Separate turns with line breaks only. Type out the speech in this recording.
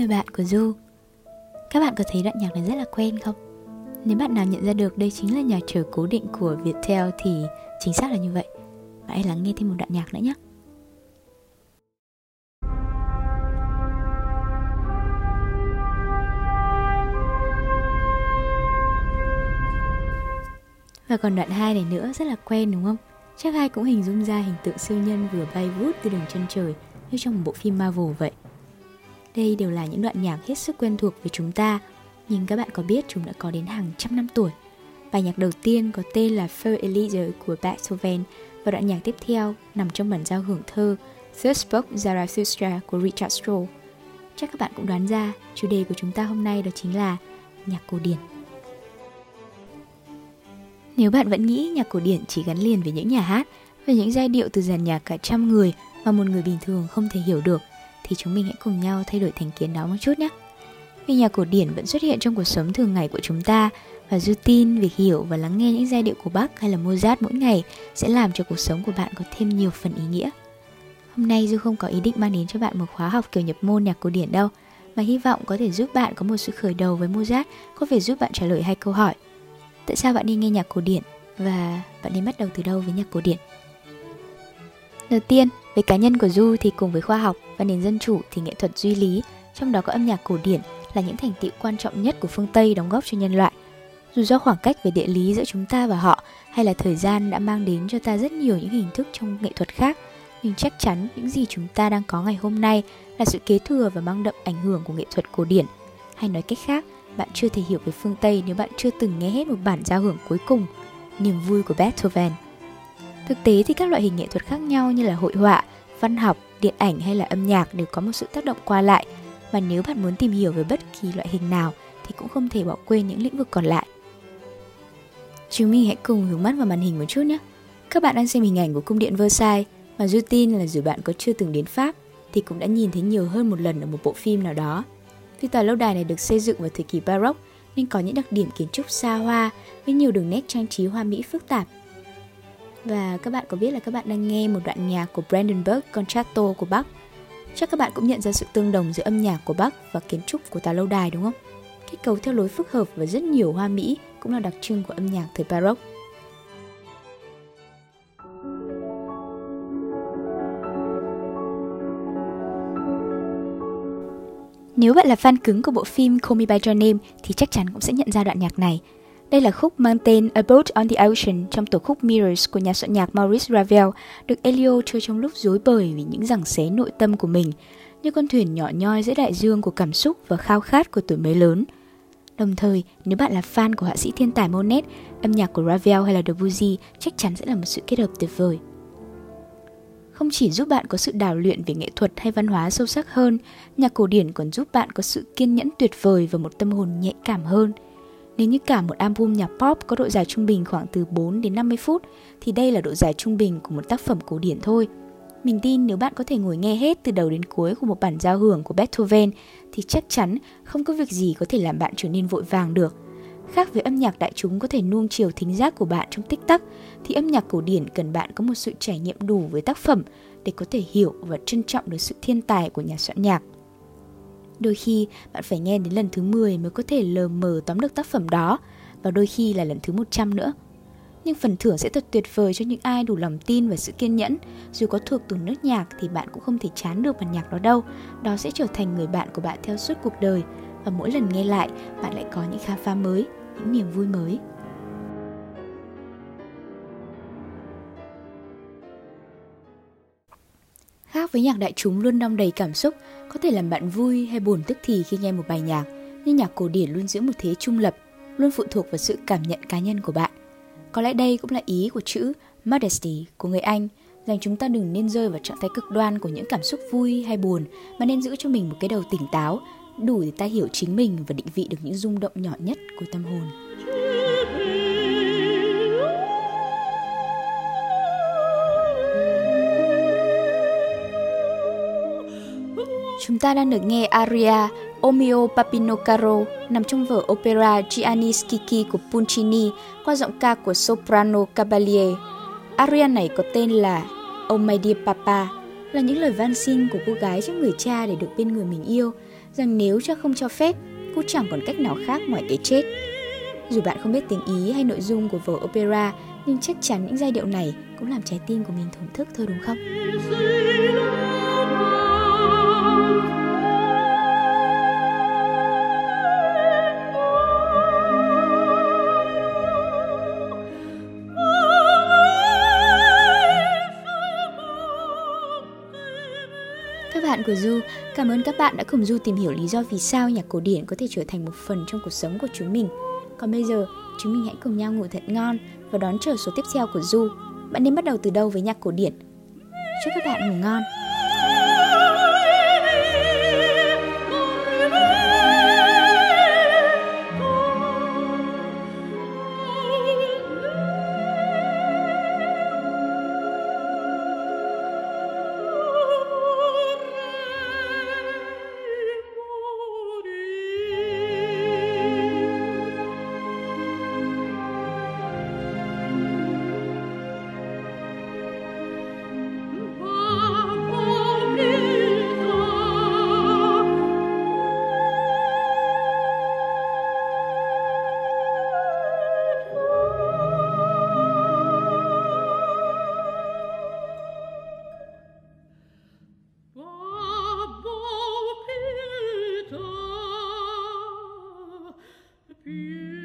người bạn của Du. Các bạn có thấy đoạn nhạc này rất là quen không? Nếu bạn nào nhận ra được đây chính là nhà trở cố định của Viettel thì chính xác là như vậy. Và hãy lắng nghe thêm một đoạn nhạc nữa nhé. Và còn đoạn 2 này nữa rất là quen đúng không? Chắc ai cũng hình dung ra hình tượng siêu nhân vừa bay vút từ đường chân trời như trong một bộ phim Marvel vậy. Đây đều là những đoạn nhạc hết sức quen thuộc với chúng ta, nhưng các bạn có biết chúng đã có đến hàng trăm năm tuổi. Bài nhạc đầu tiên có tên là Fair Elise của Beethoven và đoạn nhạc tiếp theo nằm trong bản giao hưởng thơ Third Spoke Zarathustra của Richard Strauss. Chắc các bạn cũng đoán ra chủ đề của chúng ta hôm nay đó chính là nhạc cổ điển. Nếu bạn vẫn nghĩ nhạc cổ điển chỉ gắn liền với những nhà hát và những giai điệu từ dàn nhạc cả trăm người mà một người bình thường không thể hiểu được thì chúng mình hãy cùng nhau thay đổi thành kiến đó một chút nhé. Vì nhạc cổ điển vẫn xuất hiện trong cuộc sống thường ngày của chúng ta và Du tin việc hiểu và lắng nghe những giai điệu của Bach hay là Mozart mỗi ngày sẽ làm cho cuộc sống của bạn có thêm nhiều phần ý nghĩa. Hôm nay Du không có ý định mang đến cho bạn một khóa học kiểu nhập môn nhạc cổ điển đâu, mà hy vọng có thể giúp bạn có một sự khởi đầu với Mozart, có thể giúp bạn trả lời hai câu hỏi – tại sao bạn đi nghe nhạc cổ điển và bạn nên bắt đầu từ đâu với nhạc cổ điển đầu tiên về cá nhân của du thì cùng với khoa học và nền dân chủ thì nghệ thuật duy lý trong đó có âm nhạc cổ điển là những thành tựu quan trọng nhất của phương tây đóng góp cho nhân loại dù do khoảng cách về địa lý giữa chúng ta và họ hay là thời gian đã mang đến cho ta rất nhiều những hình thức trong nghệ thuật khác nhưng chắc chắn những gì chúng ta đang có ngày hôm nay là sự kế thừa và mang đậm ảnh hưởng của nghệ thuật cổ điển hay nói cách khác bạn chưa thể hiểu về phương Tây nếu bạn chưa từng nghe hết một bản giao hưởng cuối cùng, niềm vui của Beethoven. Thực tế thì các loại hình nghệ thuật khác nhau như là hội họa, văn học, điện ảnh hay là âm nhạc đều có một sự tác động qua lại và nếu bạn muốn tìm hiểu về bất kỳ loại hình nào thì cũng không thể bỏ quên những lĩnh vực còn lại. Chúng mình hãy cùng hướng mắt vào màn hình một chút nhé. Các bạn đang xem hình ảnh của cung điện Versailles và Du tin là dù bạn có chưa từng đến Pháp thì cũng đã nhìn thấy nhiều hơn một lần ở một bộ phim nào đó. Vì tòa lâu đài này được xây dựng vào thời kỳ Baroque nên có những đặc điểm kiến trúc xa hoa với nhiều đường nét trang trí hoa mỹ phức tạp. Và các bạn có biết là các bạn đang nghe một đoạn nhạc của Brandenburg Concerto của Bach. Chắc các bạn cũng nhận ra sự tương đồng giữa âm nhạc của Bach và kiến trúc của tòa lâu đài, đúng không? Kết cấu theo lối phức hợp và rất nhiều hoa mỹ cũng là đặc trưng của âm nhạc thời Baroque. Nếu bạn là fan cứng của bộ phim Call Me By Your Name thì chắc chắn cũng sẽ nhận ra đoạn nhạc này. Đây là khúc mang tên A Boat on the Ocean trong tổ khúc Mirrors của nhà soạn nhạc Maurice Ravel, được Elio chơi trong lúc rối bời vì những giằng xé nội tâm của mình, như con thuyền nhỏ nhoi giữa đại dương của cảm xúc và khao khát của tuổi mới lớn. Đồng thời, nếu bạn là fan của họa sĩ thiên tài Monet, âm nhạc của Ravel hay là Debussy chắc chắn sẽ là một sự kết hợp tuyệt vời không chỉ giúp bạn có sự đào luyện về nghệ thuật hay văn hóa sâu sắc hơn, nhạc cổ điển còn giúp bạn có sự kiên nhẫn tuyệt vời và một tâm hồn nhạy cảm hơn. Nếu như cả một album nhạc pop có độ dài trung bình khoảng từ 4 đến 50 phút, thì đây là độ dài trung bình của một tác phẩm cổ điển thôi. Mình tin nếu bạn có thể ngồi nghe hết từ đầu đến cuối của một bản giao hưởng của Beethoven thì chắc chắn không có việc gì có thể làm bạn trở nên vội vàng được – Khác với âm nhạc đại chúng có thể nuông chiều thính giác của bạn trong tích tắc, thì âm nhạc cổ điển cần bạn có một sự trải nghiệm đủ với tác phẩm để có thể hiểu và trân trọng được sự thiên tài của nhà soạn nhạc. Đôi khi bạn phải nghe đến lần thứ 10 mới có thể lờ mờ tóm được tác phẩm đó, và đôi khi là lần thứ 100 nữa. Nhưng phần thưởng sẽ thật tuyệt vời cho những ai đủ lòng tin và sự kiên nhẫn. Dù có thuộc từ nước nhạc thì bạn cũng không thể chán được bản nhạc đó đâu. Đó sẽ trở thành người bạn của bạn theo suốt cuộc đời. Và mỗi lần nghe lại, bạn lại có những khám phá mới những niềm vui mới Khác với nhạc đại chúng luôn đong đầy cảm xúc, có thể làm bạn vui hay buồn tức thì khi nghe một bài nhạc, nhưng nhạc cổ điển luôn giữ một thế trung lập, luôn phụ thuộc vào sự cảm nhận cá nhân của bạn. Có lẽ đây cũng là ý của chữ modesty của người Anh, rằng chúng ta đừng nên rơi vào trạng thái cực đoan của những cảm xúc vui hay buồn, mà nên giữ cho mình một cái đầu tỉnh táo đủ để ta hiểu chính mình và định vị được những rung động nhỏ nhất của tâm hồn. Chúng ta đang được nghe aria Omio Papino Caro nằm trong vở opera Gianni Schicchi của Puccini qua giọng ca của soprano Cavalier. Aria này có tên là Oh My Dear Papa, là những lời van xin của cô gái trước người cha để được bên người mình yêu – rằng nếu cha không cho phép, cô chẳng còn cách nào khác ngoài cái chết. Dù bạn không biết tiếng Ý hay nội dung của vở opera, nhưng chắc chắn những giai điệu này cũng làm trái tim của mình thổn thức thôi đúng không? Các bạn của Du, cảm ơn các bạn đã cùng Du tìm hiểu lý do vì sao nhạc cổ điển có thể trở thành một phần trong cuộc sống của chúng mình. Còn bây giờ, chúng mình hãy cùng nhau ngủ thật ngon và đón chờ số tiếp theo của Du. Bạn nên bắt đầu từ đâu với nhạc cổ điển? Chúc các bạn ngủ ngon. you.